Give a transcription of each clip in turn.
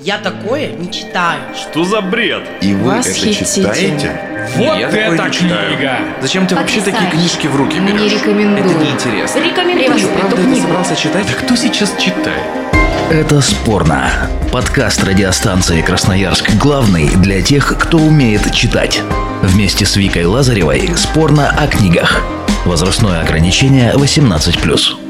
Я такое не читаю. Что за бред? И вы Восхитите. это читаете? Вот Я такое это не читаю. книга! Зачем ты вообще такие книжки в руки Не берешь? рекомендую. Это неинтересно. Рекомендую Что, эту правда, это книгу. собрался читать? Да кто сейчас читает? Это спорно. Подкаст радиостанции Красноярск главный для тех, кто умеет читать. Вместе с Викой Лазаревой спорно о книгах. Возрастное ограничение 18+.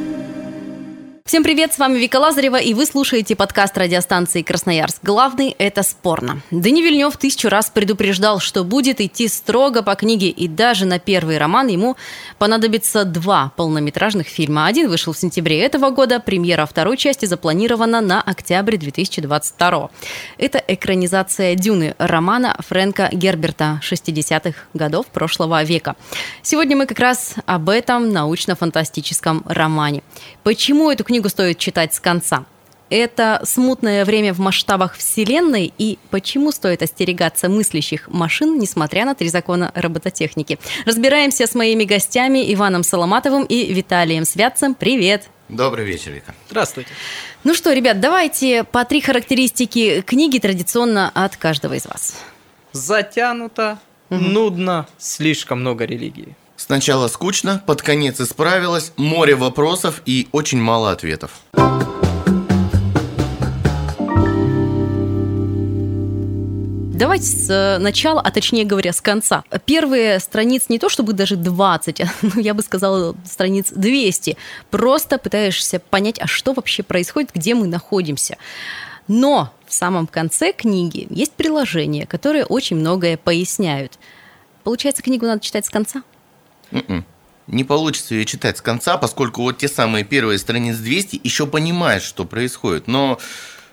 Всем привет, с вами Вика Лазарева, и вы слушаете подкаст радиостанции «Красноярск». Главный – это спорно. Дани Вильнев тысячу раз предупреждал, что будет идти строго по книге, и даже на первый роман ему понадобится два полнометражных фильма. Один вышел в сентябре этого года, премьера второй части запланирована на октябрь 2022. Это экранизация «Дюны» романа Фрэнка Герберта 60-х годов прошлого века. Сегодня мы как раз об этом научно-фантастическом романе. Почему эту книгу стоит читать с конца? Это смутное время в масштабах Вселенной и почему стоит остерегаться мыслящих машин, несмотря на три закона робототехники. Разбираемся с моими гостями Иваном Соломатовым и Виталием Святцем. Привет! Добрый вечер, Вика. Здравствуйте. Ну что, ребят, давайте по три характеристики книги традиционно от каждого из вас. Затянуто, нудно, слишком много религии. Сначала скучно, под конец исправилась, море вопросов и очень мало ответов. Давайте с э, начала, а точнее говоря, с конца. Первые страниц не то чтобы даже 20, а, ну, я бы сказала, страниц 200. Просто пытаешься понять, а что вообще происходит, где мы находимся. Но в самом конце книги есть приложения, которые очень многое поясняют. Получается, книгу надо читать с конца? М-м. Не получится ее читать с конца, поскольку вот те самые первые страниц 200 еще понимаешь, что происходит. Но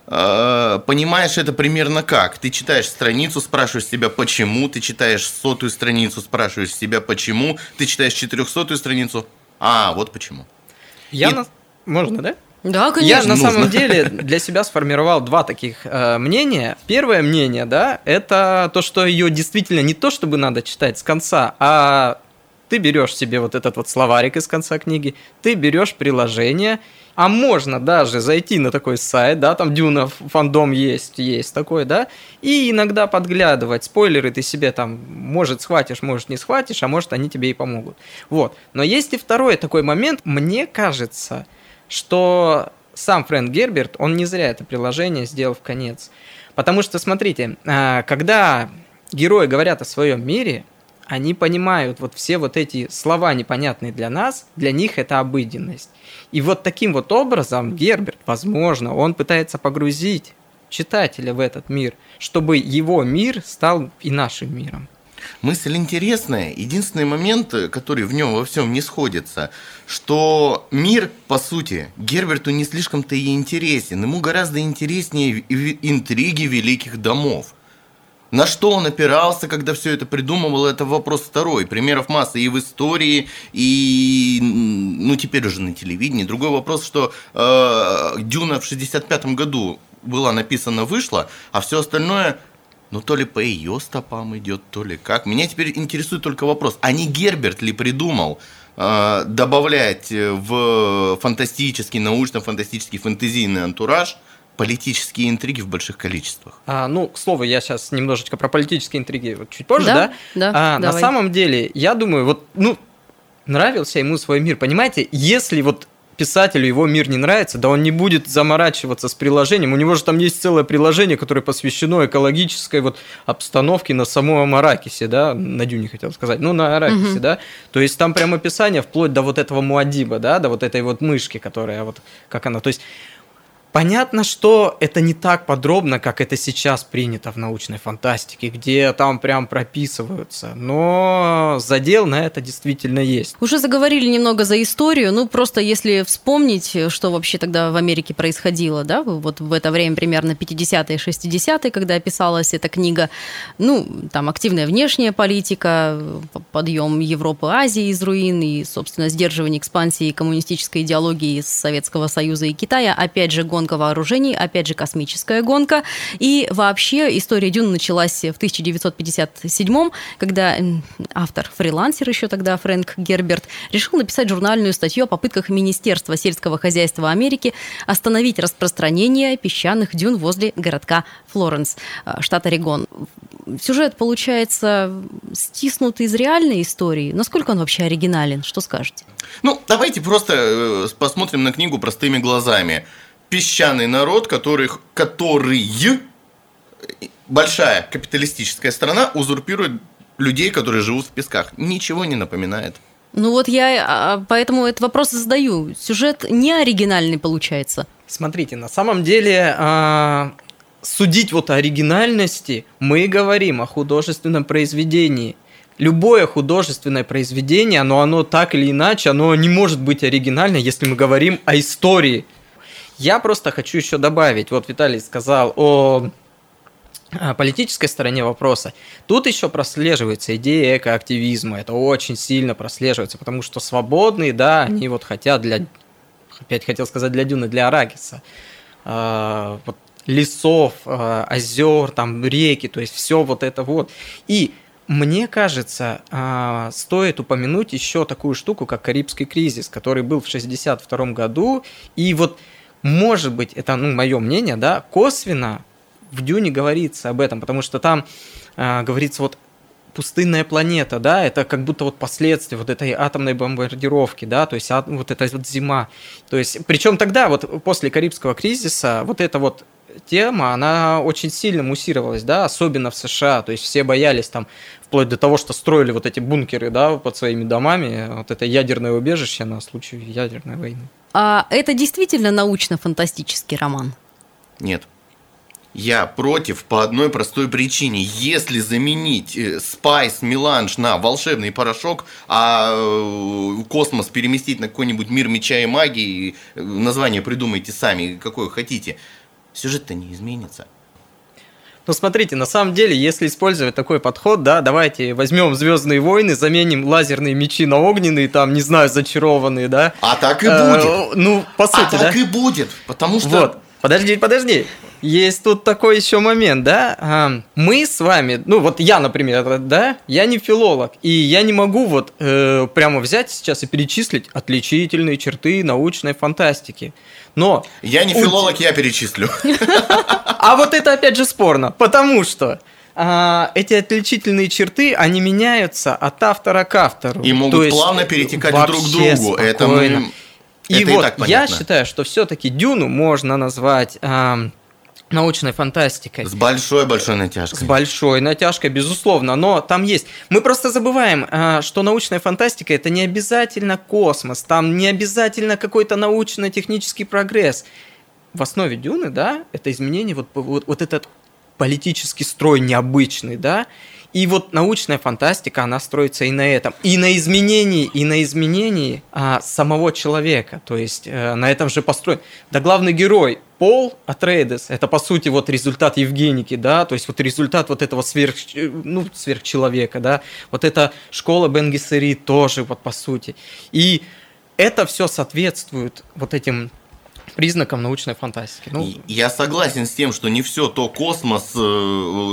э, понимаешь это примерно как? Ты читаешь страницу, спрашиваешь себя почему, ты читаешь сотую страницу, спрашиваешь себя почему, ты читаешь четырехсотую страницу, а, вот почему. Я И- на... Можно, да? Да, Я на Нужно. самом деле для себя сформировал два таких э, мнения. Первое мнение, да, это то, что ее действительно не то, чтобы надо читать с конца, а ты берешь себе вот этот вот словарик из конца книги, ты берешь приложение, а можно даже зайти на такой сайт, да, там Дюна фандом есть, есть такой, да, и иногда подглядывать, спойлеры ты себе там, может, схватишь, может, не схватишь, а может, они тебе и помогут. Вот. Но есть и второй такой момент, мне кажется, что сам Фрэнк Герберт, он не зря это приложение сделал в конец. Потому что, смотрите, а, когда герои говорят о своем мире, они понимают вот все вот эти слова непонятные для нас, для них это обыденность. И вот таким вот образом Герберт, возможно, он пытается погрузить читателя в этот мир, чтобы его мир стал и нашим миром. Мысль интересная. Единственный момент, э, который в нем во всем не сходится, что мир, по сути, Герберту не слишком-то и интересен. Ему гораздо интереснее интриги великих домов. На что он опирался, когда все это придумывал, это вопрос второй. Примеров масса и в истории, и ну теперь уже на телевидении. Другой вопрос, что э, Дюна в 65 году была написана, вышла, а все остальное ну, то ли по ее стопам идет, то ли как. Меня теперь интересует только вопрос, а не Герберт ли придумал э, добавлять э, в фантастический, научно-фантастический, фэнтезийный антураж политические интриги в больших количествах? А, ну, к слову, я сейчас немножечко про политические интриги вот чуть позже, Да, да? да, А, на самом деле, я думаю, вот, ну, нравился ему свой мир, понимаете? Если вот писателю его мир не нравится, да он не будет заморачиваться с приложением. У него же там есть целое приложение, которое посвящено экологической вот обстановке на самом Аракисе, да, на Дюне хотел сказать, ну, на Аракисе, Мгм. да. То есть там прям описание вплоть до вот этого Муадиба, да, до вот этой вот мышки, которая вот, как она, то есть Понятно, что это не так подробно, как это сейчас принято в научной фантастике, где там прям прописываются, но задел на это действительно есть. Уже заговорили немного за историю, ну просто если вспомнить, что вообще тогда в Америке происходило, да, вот в это время примерно 50-е, 60-е, когда писалась эта книга, ну, там активная внешняя политика, подъем Европы, Азии из руин и, собственно, сдерживание экспансии коммунистической идеологии из Советского Союза и Китая, опять же, гонка гонка вооружений, опять же, космическая гонка. И вообще история Дюна началась в 1957 когда автор, фрилансер еще тогда, Фрэнк Герберт, решил написать журнальную статью о попытках Министерства сельского хозяйства Америки остановить распространение песчаных дюн возле городка Флоренс, э, штат Орегон. Сюжет получается стиснутый из реальной истории. Насколько он вообще оригинален? Что скажете? Ну, давайте просто э, посмотрим на книгу простыми глазами. Песчаный народ, который, который большая капиталистическая страна узурпирует людей, которые живут в песках. Ничего не напоминает. Ну вот я а, поэтому этот вопрос задаю. Сюжет не оригинальный получается. Смотрите, на самом деле а, судить вот о оригинальности мы говорим о художественном произведении. Любое художественное произведение, оно, оно так или иначе, оно не может быть оригинально, если мы говорим о истории. Я просто хочу еще добавить, вот Виталий сказал о политической стороне вопроса. Тут еще прослеживается идея экоактивизма. Это очень сильно прослеживается, потому что свободные, да, они вот хотят для, опять хотел сказать для Дюны, для Аракиса, э, вот лесов, э, озер, там реки, то есть все вот это вот. И мне кажется, э, стоит упомянуть еще такую штуку, как Карибский кризис, который был в 1962 году. И вот, может быть, это ну, мое мнение, да, косвенно в Дюне говорится об этом, потому что там э, говорится вот пустынная планета, да, это как будто вот последствия вот этой атомной бомбардировки, да, то есть вот эта вот зима. То есть, причем тогда, вот после Карибского кризиса, вот эта вот тема, она очень сильно муссировалась, да, особенно в США, то есть все боялись там, вплоть до того, что строили вот эти бункеры, да, под своими домами, вот это ядерное убежище на случай ядерной войны. А это действительно научно-фантастический роман? Нет. Я против по одной простой причине. Если заменить спайс, э, меланж на волшебный порошок, а э, космос переместить на какой-нибудь мир меча и магии, э, название придумайте сами, какое хотите, сюжет-то не изменится. Ну, смотрите, на самом деле, если использовать такой подход, да, давайте возьмем Звездные войны, заменим лазерные мечи на огненные, там, не знаю, зачарованные, да. А так и будет. Э, ну, по сути, а так да? и будет, потому что... Вот, подожди, подожди есть тут такой еще момент, да? Мы с вами, ну вот я, например, да, я не филолог, и я не могу вот э, прямо взять сейчас и перечислить отличительные черты научной фантастики. Но... Я не филолог, я перечислю. А вот это опять же спорно, потому что а, эти отличительные черты, они меняются от автора к автору. И могут плавно перетекать друг к другу. Спокойно. Это мы... И это вот и я считаю, что все-таки Дюну можно назвать научной фантастикой. С большой-большой натяжкой. С большой натяжкой, безусловно. Но там есть... Мы просто забываем, а, что научная фантастика – это не обязательно космос, там не обязательно какой-то научно-технический прогресс. В основе Дюны, да, это изменение, вот, вот, вот этот политический строй необычный, да, и вот научная фантастика, она строится и на этом, и на изменении, и на изменении а, самого человека. То есть а, на этом же построен. Да главный герой Пол Атрейдес, это по сути вот результат Евгеники, да, то есть вот результат вот этого сверх, ну, сверхчеловека, да, вот эта школа Бенгисери тоже вот по сути. И это все соответствует вот этим признаком научной фантастики. Ну, я согласен с тем, что не все то космос, э,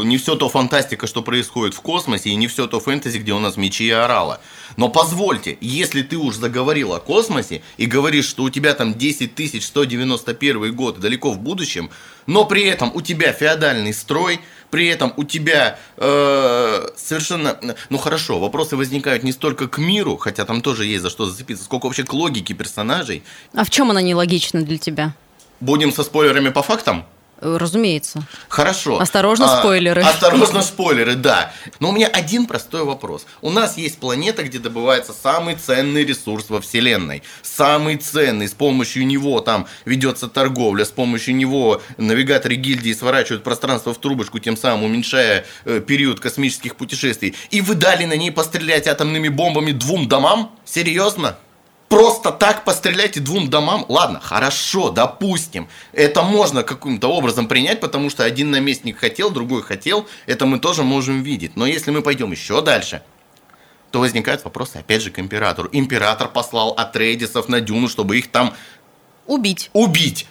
не все то фантастика, что происходит в космосе, и не все то фэнтези, где у нас мечи и орала. Но позвольте, если ты уж заговорил о космосе и говоришь, что у тебя там 10 191 год далеко в будущем, но при этом у тебя феодальный строй, при этом у тебя э, совершенно... Ну хорошо, вопросы возникают не столько к миру, хотя там тоже есть за что зацепиться, сколько вообще к логике персонажей. А в чем она нелогична для тебя? Будем со спойлерами по фактам? Разумеется. Хорошо. Осторожно, а, спойлеры. Осторожно, спойлеры, да. Но у меня один простой вопрос. У нас есть планета, где добывается самый ценный ресурс во Вселенной. Самый ценный. С помощью него там ведется торговля, с помощью него навигаторы гильдии сворачивают пространство в трубочку, тем самым уменьшая э, период космических путешествий. И вы дали на ней пострелять атомными бомбами двум домам? Серьезно? Просто так постреляйте двум домам, ладно, хорошо, допустим, это можно каким-то образом принять, потому что один наместник хотел, другой хотел, это мы тоже можем видеть. Но если мы пойдем еще дальше, то возникают вопросы опять же к императору. Император послал Атрейдисов на Дюну, чтобы их там убить. Убить.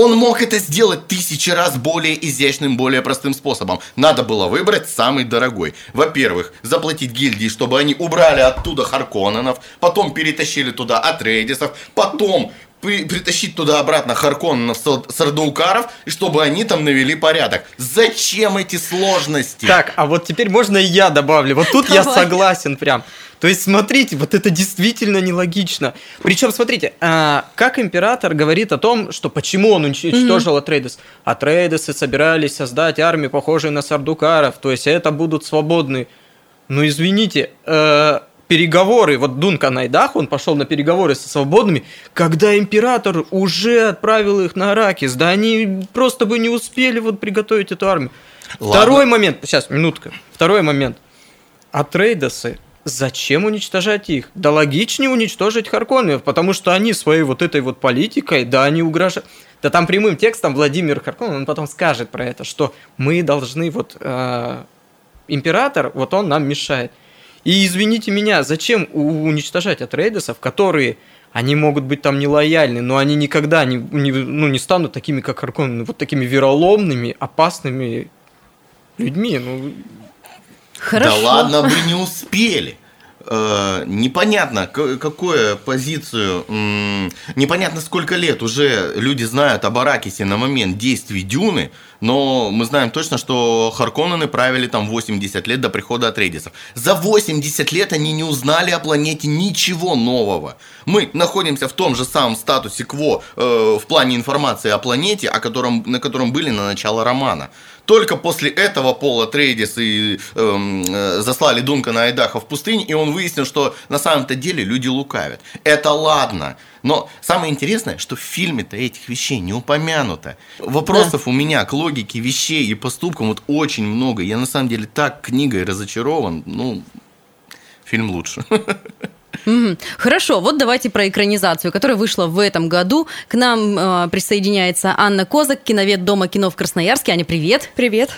Он мог это сделать тысячи раз более изящным, более простым способом. Надо было выбрать самый дорогой. Во-первых, заплатить гильдии, чтобы они убрали оттуда Харконненов, потом перетащили туда Атрейдисов, потом при- притащить туда обратно Харконненов, Сар- Сардаукаров, и чтобы они там навели порядок. Зачем эти сложности? Так, а вот теперь можно и я добавлю. Вот тут я Давай. согласен прям. То есть, смотрите, вот это действительно нелогично. Причем, смотрите, а, как император говорит о том, что почему он унич- уничтожил Атрейдес. Атрейдесы собирались создать армию, похожую на сардукаров, то есть это будут свободные. Ну, извините, э, переговоры, вот Дункан Айдах, он пошел на переговоры со свободными, когда император уже отправил их на Аракис, да они просто бы не успели вот приготовить эту армию. Ладно. Второй момент, сейчас, минутка. Второй момент. Атрейдесы, зачем уничтожать их? Да логичнее уничтожить Харконненов, потому что они своей вот этой вот политикой, да, они угрожают. Да там прямым текстом Владимир Харконнен, он потом скажет про это, что мы должны вот... э, император, вот он нам мешает. И извините меня, зачем уничтожать Атрейдесов, которые... Они могут быть там нелояльны, но они никогда не, не- ну, не станут такими, как Харконнены, вот такими вероломными, опасными людьми. Ну, Хорошо. Да ладно, вы не успели. Э, непонятно, к- какую позицию, м, непонятно сколько лет уже люди знают об Аракисе на момент действий Дюны, но мы знаем точно, что Харконнены правили там 80 лет до прихода Атрейдисов. За 80 лет они не узнали о планете ничего нового. Мы находимся в том же самом статусе Кво э, в плане информации о планете, о котором, на котором были на начало романа. Только после этого Пола Трейдис и эм, э, заслали Дункана Айдаха в пустынь, и он выяснил, что на самом-то деле люди лукавят. Это ладно. Но самое интересное, что в фильме-то этих вещей не упомянуто. Вопросов у меня к логике вещей и поступкам вот очень много. Я на самом деле так книгой разочарован. Ну, фильм лучше. Хорошо, вот давайте про экранизацию, которая вышла в этом году. К нам э, присоединяется Анна Козак, киновед Дома кино в Красноярске. Аня, привет. Привет.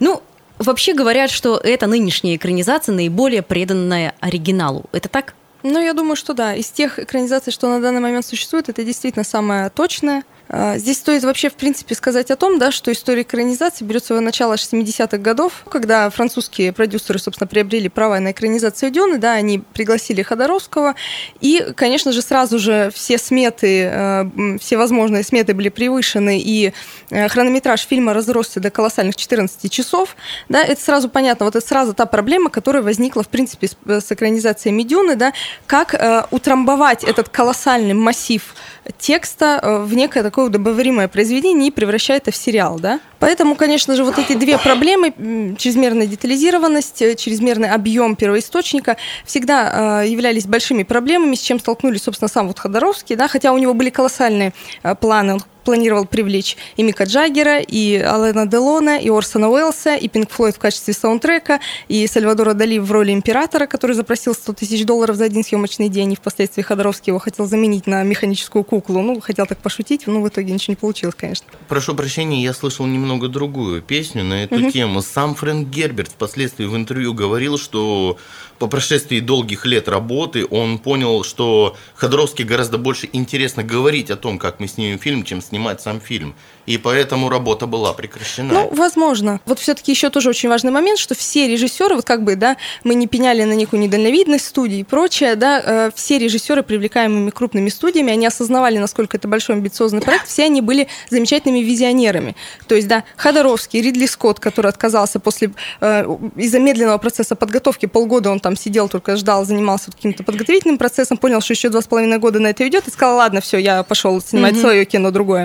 Ну, вообще говорят, что эта нынешняя экранизация наиболее преданная оригиналу. Это так? Ну, я думаю, что да. Из тех экранизаций, что на данный момент существует, это действительно самая точная. А, Здесь стоит вообще, в принципе, сказать о том, да, что история экранизации берет свое начало с 70-х годов, когда французские продюсеры, собственно, приобрели права на экранизацию Дюны, да, они пригласили Ходоровского, и, конечно же, сразу же все сметы, э, все возможные сметы были превышены, и э, хронометраж фильма разросся до колоссальных 14 часов, да, это сразу понятно, вот это сразу та проблема, которая возникла, в принципе, с, с экранизацией Медюны, да, как э, утрамбовать этот колоссальный массив текста э, в некое такое удобоваримое произведение и превращать это в сериал, да. Поэтому, конечно же, вот эти две проблемы, чрезмерная детализированность, э, чрезмерный объем первоисточника, всегда э, являлись большими проблемами, с чем столкнулись, собственно, сам вот Ходоровский, да, хотя у него были колоссальные э, планы, он планировал привлечь и Мика Джаггера, и Алена Делона, и Орсона Уэллса, и Пинк Флойд в качестве саундтрека, и Сальвадора Дали в роли императора, который запросил 100 тысяч долларов за один съемочный день, и впоследствии Ходоровский его хотел заменить на механическую куклу. Ну, хотел так пошутить, но в итоге ничего не получилось, конечно. Прошу прощения, я слышал немного другую песню на эту тему. Сам Фрэнк Герберт впоследствии в интервью говорил, что по прошествии долгих лет работы он понял, что Ходоровский гораздо больше интересно говорить о том, как мы снимем фильм, чем снимать сам фильм. И поэтому работа была прекращена. Ну, возможно. Вот все-таки еще тоже очень важный момент, что все режиссеры, вот как бы, да, мы не пеняли на некую недальновидность студии и прочее, да, э, все режиссеры, привлекаемыми крупными студиями, они осознавали, насколько это большой амбициозный проект, все они были замечательными визионерами. То есть, да, Ходоровский, Ридли Скотт, который отказался после, э, из-за медленного процесса подготовки, полгода он там сидел, только ждал, занимался вот каким-то подготовительным процессом, понял, что еще два с половиной года на это идет, и сказал, ладно, все, я пошел снимать свое кино другое.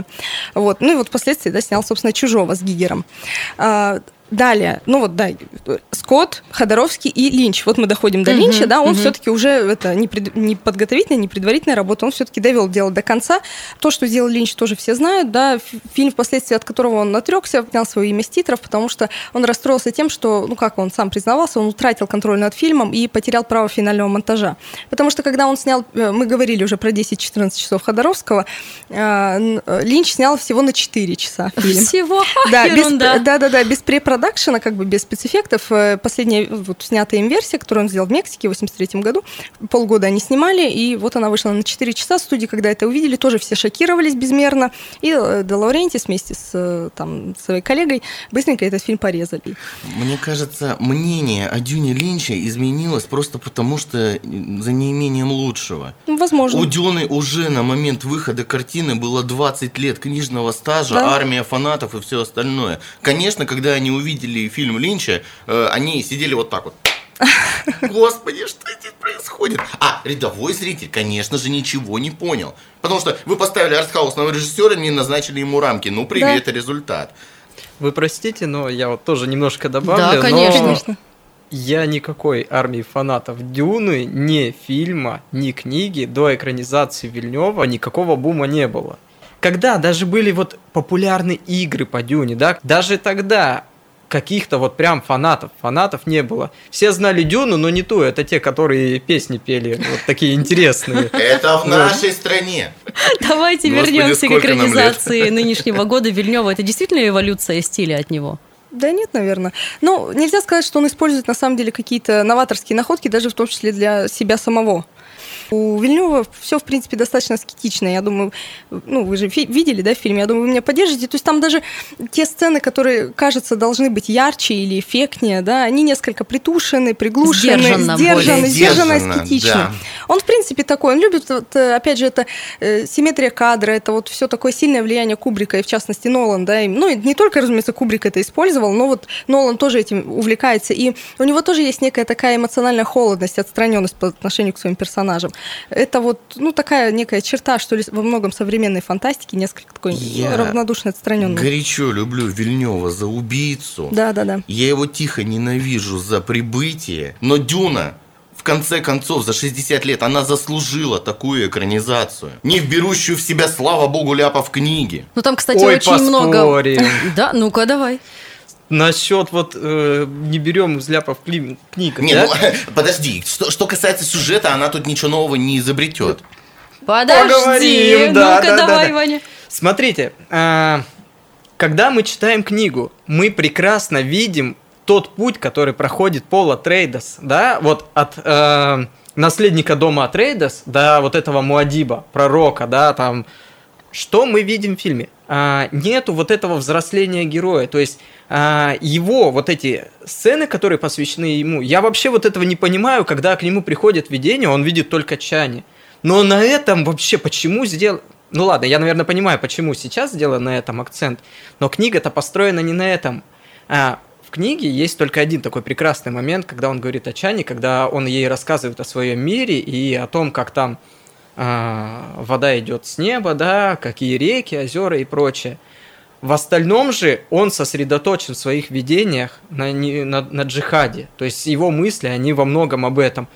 Вот. Ну и вот впоследствии, да, снял, собственно, «Чужого» с Гигером. А, Далее, ну вот, да, Скотт, Ходоровский и Линч. Вот мы доходим до Мгм, Линча, да, он мгм. все-таки уже это не, пред- не подготовительная, не предварительная работа, он все-таки довел дело до конца. То, что сделал Линч, тоже все знают, да. Фильм, впоследствии от которого он отрекся, снял свое имя с титров, потому что он расстроился тем, что, ну как он сам признавался, он утратил контроль над фильмом и потерял право финального монтажа. Потому что когда он снял, э, мы говорили уже про 10-14 часов Ходоровского, э, э, Линч снял всего на 4 часа фильм. Всего Да, без, да, да, да, без препродакшена продакшена, как бы без спецэффектов. Э, Последняя вот снятая им версия, которую он сделал в Мексике в 83 году. Полгода они снимали, и вот она вышла на 4 часа. Студии, когда это увидели, тоже все шокировались безмерно. И э, Де Лаурентис вместе с э, там, своей коллегой быстренько этот фильм порезали. Мне кажется, мнение о Дюне Линча изменилось просто потому, что э, за неимением лучшего. Ну, Возможно. У Дюны уже на момент выхода картины было 20 лет книжного стажа, Да. армия фанатов и все остальное. Конечно, когда они увидели фильм Линча, э, они сидели вот так вот. Господи, что здесь происходит? А рядовой зритель, конечно же, ничего не понял. Потому что вы поставили артхаусного режиссера, не назначили ему рамки. Ну, привет, результат. Вы простите, но я вот тоже немножко добавлю. Да, конечно. но. Я никакой армии фанатов Дюны, ни фильма, ни книги до экранизации Вильнева никакого бума не было. Когда даже были вот популярны игры по Дюне, да, даже тогда каких-то вот прям фанатов, фанатов не было. Все знали Дюну, но не ту, это те, которые песни пели, вот такие интересные. Это в нашей стране. Давайте вернемся к экранизации нынешнего года Вильнева. Это действительно эволюция стиля от него? Да нет, наверное. Ну, нельзя сказать, что он использует на самом деле какие-то новаторские находки, даже в том числе для себя самого. У Вильнева все, в принципе, достаточно аскетично. Я думаю, ну, вы же видели, да, фильм? Я думаю, вы меня поддержите. То есть там даже те сцены, которые, кажется, должны быть ярче или эффектнее, да, они несколько притушены, приглушены, Сдержанно сдержаны, сдержанно, аскетично. да. Он, в принципе, такой. Он любит, вот, э, опять же, это э, симметрия кадра, это вот все такое сильное влияние Кубрика, и в частности Нолан, да, и, ну, и не только, разумеется, Кубрик это использовал, но вот Нолан тоже этим увлекается, и у него тоже есть некая такая эмоциональная холодность, отстраненность по отношению к своим персонажам. Это вот, ну, такая некая черта, что ли, во многом современной фантастики, несколько такой Я равнодушно отстраненный. Горячо люблю Вильнева за убийцу. Да, да, да. Я его тихо ненавижу за прибытие. Но Дюна, в конце концов, за 60 лет, она заслужила такую экранизацию. Не берущую в себя, слава богу, ляпа в книге. Ну там, кстати, Ой, очень много... поспорим. Да, ну-ка, давай. Насчет вот э, не берем из ляпов кли- книг, Не, да? ну, подожди, что, что касается сюжета, она тут ничего нового не изобретет. Подожди, Поговорим, да, ну-ка, да, да, давай, да. Ваня. Смотрите, а, когда мы читаем книгу, мы прекрасно видим тот путь, который проходит Пол Атрейдес, да, вот от э, наследника дома Атрейдес до вот этого Муадиба, пророка, да, там, что мы видим в фильме? А, нету вот этого взросления героя, то есть а, его вот эти сцены, которые посвящены ему, я вообще вот этого не понимаю, когда к нему приходит видение, он видит только Чани. Но на этом вообще почему сделал... Ну ладно, я, наверное, понимаю, почему сейчас сделан на этом акцент, но книга-то построена не на этом. А, в книге есть только один такой прекрасный момент, когда он говорит о Чане, когда он ей рассказывает о своем мире и о том, как там а, вода идет с неба, да, какие реки, озера и прочее. В остальном же он сосредоточен в своих видениях на, на, на джихаде. То есть его мысли, они во многом об этом.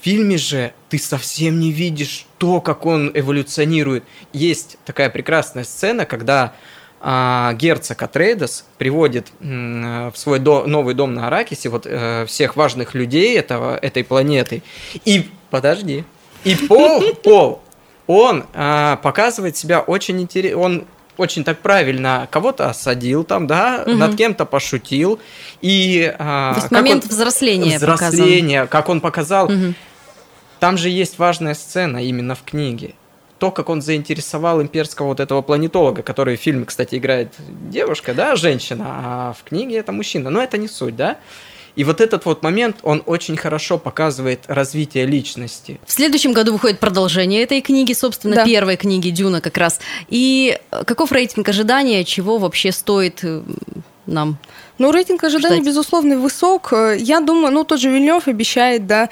В фильме же ты совсем не видишь то, как он эволюционирует. Есть такая прекрасная сцена, когда а, герцог Атрейдес приводит м, в свой до- новый дом на Аракисе вот э, всех важных людей этого, этой планеты. И подожди. И Пол, Пол, он а, показывает себя очень интересно. Он очень так правильно кого-то осадил там, да, Мгм. над кем-то пошутил. И а, То есть момент он- взросления показан. взросления, как он показал. Мгм. Там же есть важная сцена именно в книге. То, как он заинтересовал имперского вот этого планетолога, который в фильме, кстати, играет девушка, да, женщина, а в книге это мужчина. Но это не суть, да? И вот этот вот момент, он очень хорошо показывает развитие личности. В следующем году выходит продолжение этой книги, собственно, Да. первой книги Дюна как раз. И э, каков рейтинг ожидания, чего вообще стоит э, нам? Ну, рейтинг ожиданий, Ждать. безусловно, высок. Э, Я думаю, ну, тот же Вильнев обещает, да,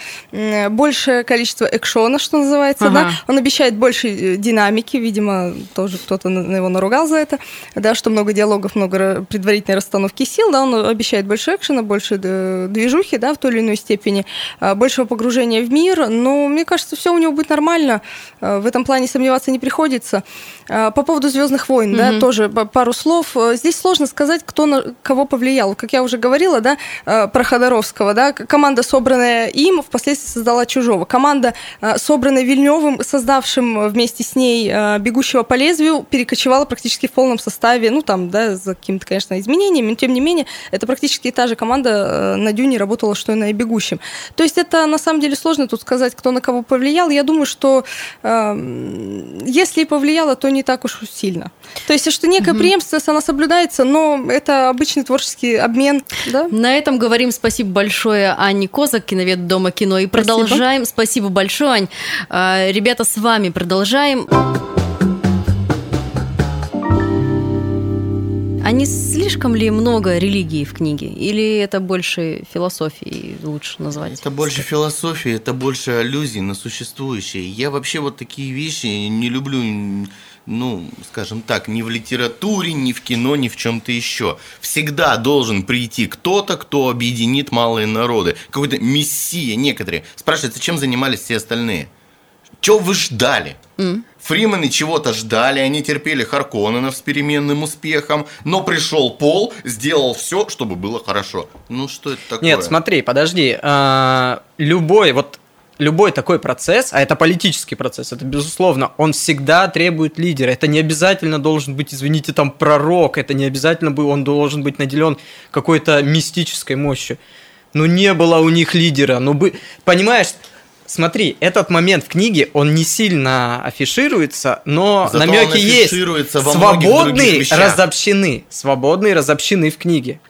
большее количество экшона, что называется, Ага. да. Он обещает больше э, динамики, видимо, тоже кто-то на его наругал за это, да, что много диалогов, много предварительной расстановки сил, да, он обещает больше экшена, больше э, движухи, да, в той или иной степени, большего погружения в мир, но мне кажется, все у него будет нормально, Э, в этом плане сомневаться не приходится. По поводу Звездных войн, да, Мгм. тоже па- пару слов. Э, Здесь сложно сказать, кто на- кого повлиял. Как я уже говорила, да, э, про Ходоровского, да, команда, собранная им, впоследствии создала «Чужого». Команда, э, собранная Вильневым, создавшим вместе с ней э, «Бегущего по лезвию», перекочевала практически в полном составе, ну, там, да, за какими-то, конечно, изменениями, но тем не менее, это практически та же команда на «Дюне» работала, что и на «Бегущем». То есть это, на самом деле, сложно тут сказать, кто на кого повлиял. Я думаю, что э, если и повлияло, то не так уж сильно. То есть, что некая преемственность, она соблюдается, но это обычный творческий обмен, да? На этом говорим спасибо большое Анне Козак, киновед Дома кино. И продолжаем. Спасибо большое, Ань. А, Ребята, с вами продолжаем. А не слишком ли много религии в книге? Или это больше философии лучше назвать? Это больше философии, это больше аллюзий на существующее. Я вообще вот такие вещи не люблю, ну, скажем так, ни в литературе, ни в кино, ни в чем-то еще. Всегда должен прийти кто-то, кто объединит малые народы. Какой-то мессия некоторые. Спрашивается, чем занимались все остальные? Чего вы ждали? Фримены чего-то ждали, они терпели Харконненов с переменным успехом, но пришел Пол, сделал все, чтобы было хорошо. Ну что это такое? Нет, смотри, подожди. а, Любой, вот любой такой процесс, а это политический процесс, это безусловно, он всегда требует лидера. Это не обязательно должен быть, извините, там пророк, это не обязательно бы он должен быть наделен какой-то мистической мощью. Но не было у них лидера. Ну, бы, понимаешь, смотри, этот момент в книге, он не сильно афишируется, но Зато намеки есть. во Свободные разобщены. Свободные разобщены в книге.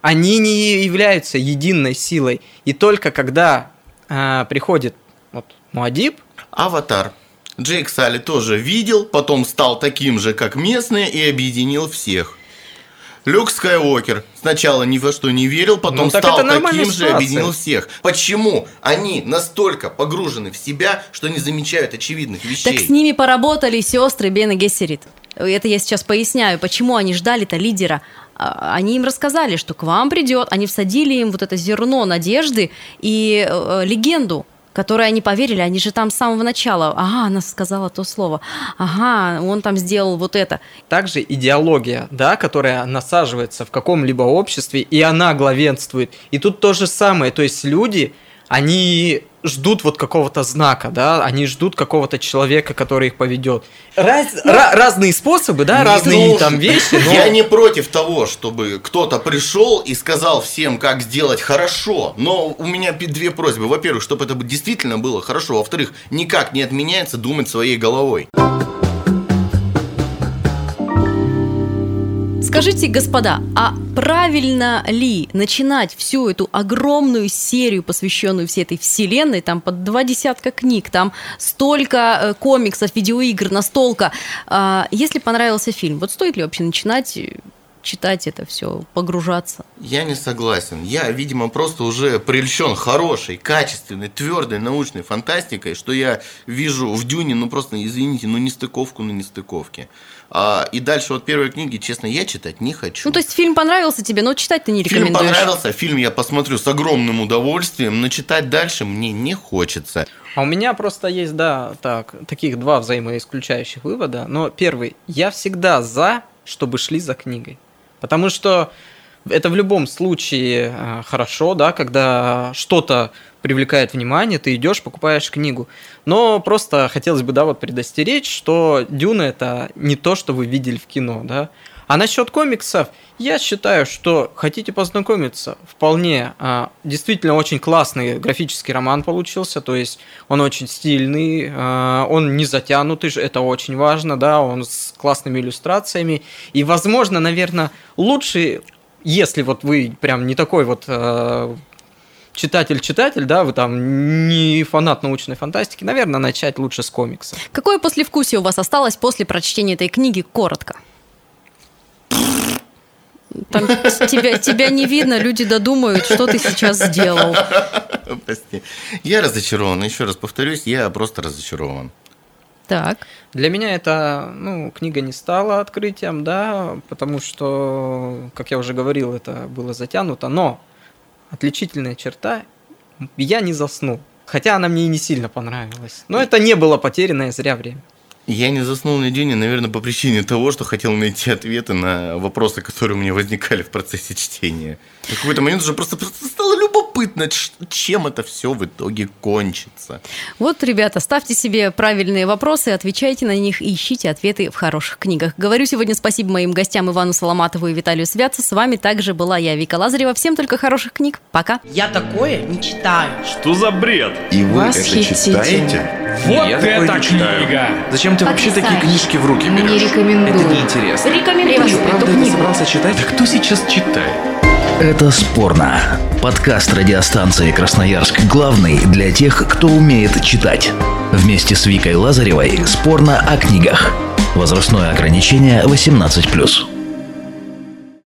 Они не являются единой силой. И только когда а, приходит вот, Муадиб, Аватар. Джейк Салли тоже видел, потом стал таким же, как местные, и объединил всех. Люк Скайуокер сначала ни во что не верил, потом Ну, так стал таким же и ситуация. объединил всех. Почему они настолько погружены в себя, что не замечают очевидных вещей? Так с ними поработали сестры Бен и Гессерит. Это я сейчас поясняю, почему они ждали-то лидера. А, Они им рассказали, что к вам придет, они всадили им вот это зерно надежды и э, легенду, которой они поверили, они же там с самого начала, ага, она сказала то слово, ага, он там сделал вот это. также идеология, да, которая насаживается в каком-либо обществе, и она главенствует. И тут то же самое, то есть люди, они ждут вот какого-то знака, да, они ждут какого-то человека, который их поведет. Раз- ра- разные способы, да, Не разные должен. там вещи, но... Я не против того, чтобы кто-то пришел и сказал всем, как сделать хорошо. Но у меня две просьбы. Во-первых, чтобы это действительно было хорошо. Во-вторых, никак не отменяется думать своей головой. Скажите, господа, а правильно ли начинать всю эту огромную серию, посвященную всей этой вселенной, там под два десятка книг, там столько э, комиксов, видеоигр, настолка. А, если понравился фильм, вот стоит ли вообще начинать э, читать это все, погружаться? Я не согласен. Я, видимо, просто уже прельщен хорошей, качественной, твердой научной фантастикой, что я вижу в Дюне, ну просто, извините, ну не стыковку на нестыковке. А, и дальше вот первой книги, честно, я читать не хочу. Ну, то есть фильм понравился тебе, но читать ты не Фильм рекомендуешь. понравился, фильм я посмотрю с огромным удовольствием, но читать дальше мне не хочется. А у меня просто есть, да, так, таких два взаимоисключающих вывода. Но первый, я всегда за, чтобы шли за книгой. Потому что это в любом случае э, хорошо, да, когда что-то привлекает внимание, ты идешь, покупаешь книгу. Но просто хотелось бы, да, вот предостеречь, что Дюна это не то, что вы видели в кино, да. А насчет комиксов, я считаю, что хотите познакомиться, вполне а, действительно очень классный графический роман получился, то есть он очень стильный, а, он не затянутый, это очень важно, да, он с классными иллюстрациями, и, возможно, наверное, лучше, если вот вы прям не такой вот а, читатель-читатель, да, вы там не фанат научной фантастики, наверное, начать лучше с комикса. Какое послевкусие у вас осталось после прочтения этой книги? Коротко. Там тебя, тебя не видно, люди додумают, что ты сейчас сделал. Прости. Я разочарован. Еще раз повторюсь, я просто разочарован. Так. Для меня это, ну, книга не стала открытием, да, потому что, как я уже говорил, это было затянуто, но отличительная черта, я не заснул. Хотя она мне и не сильно понравилась. Но это не было потерянное зря время. Я не заснул на наверное, по причине того, что хотел найти ответы на вопросы, которые у меня возникали в процессе чтения. В какой-то момент уже просто стало любопытно, ч- чем это все в итоге кончится. Вот, ребята, ставьте себе правильные вопросы, отвечайте на них и ищите ответы в хороших книгах. Говорю сегодня спасибо моим гостям Ивану Соломатову и Виталию Святцу. С вами также была я, Вика Лазарева. Всем только хороших книг. Пока. Я такое не читаю. Что за бред? И вы Восхитительно. это читаете? Вот Я такое это не читаю. книга! Зачем ты вообще такие книжки в руки Не берешь? рекомендую. Это неинтересно. Рекомендую Ты что, правда это собрался читать? Да кто сейчас читает? Это спорно. Подкаст радиостанции Красноярск главный для тех, кто умеет читать. Вместе с Викой Лазаревой спорно о книгах. Возрастное ограничение 18+.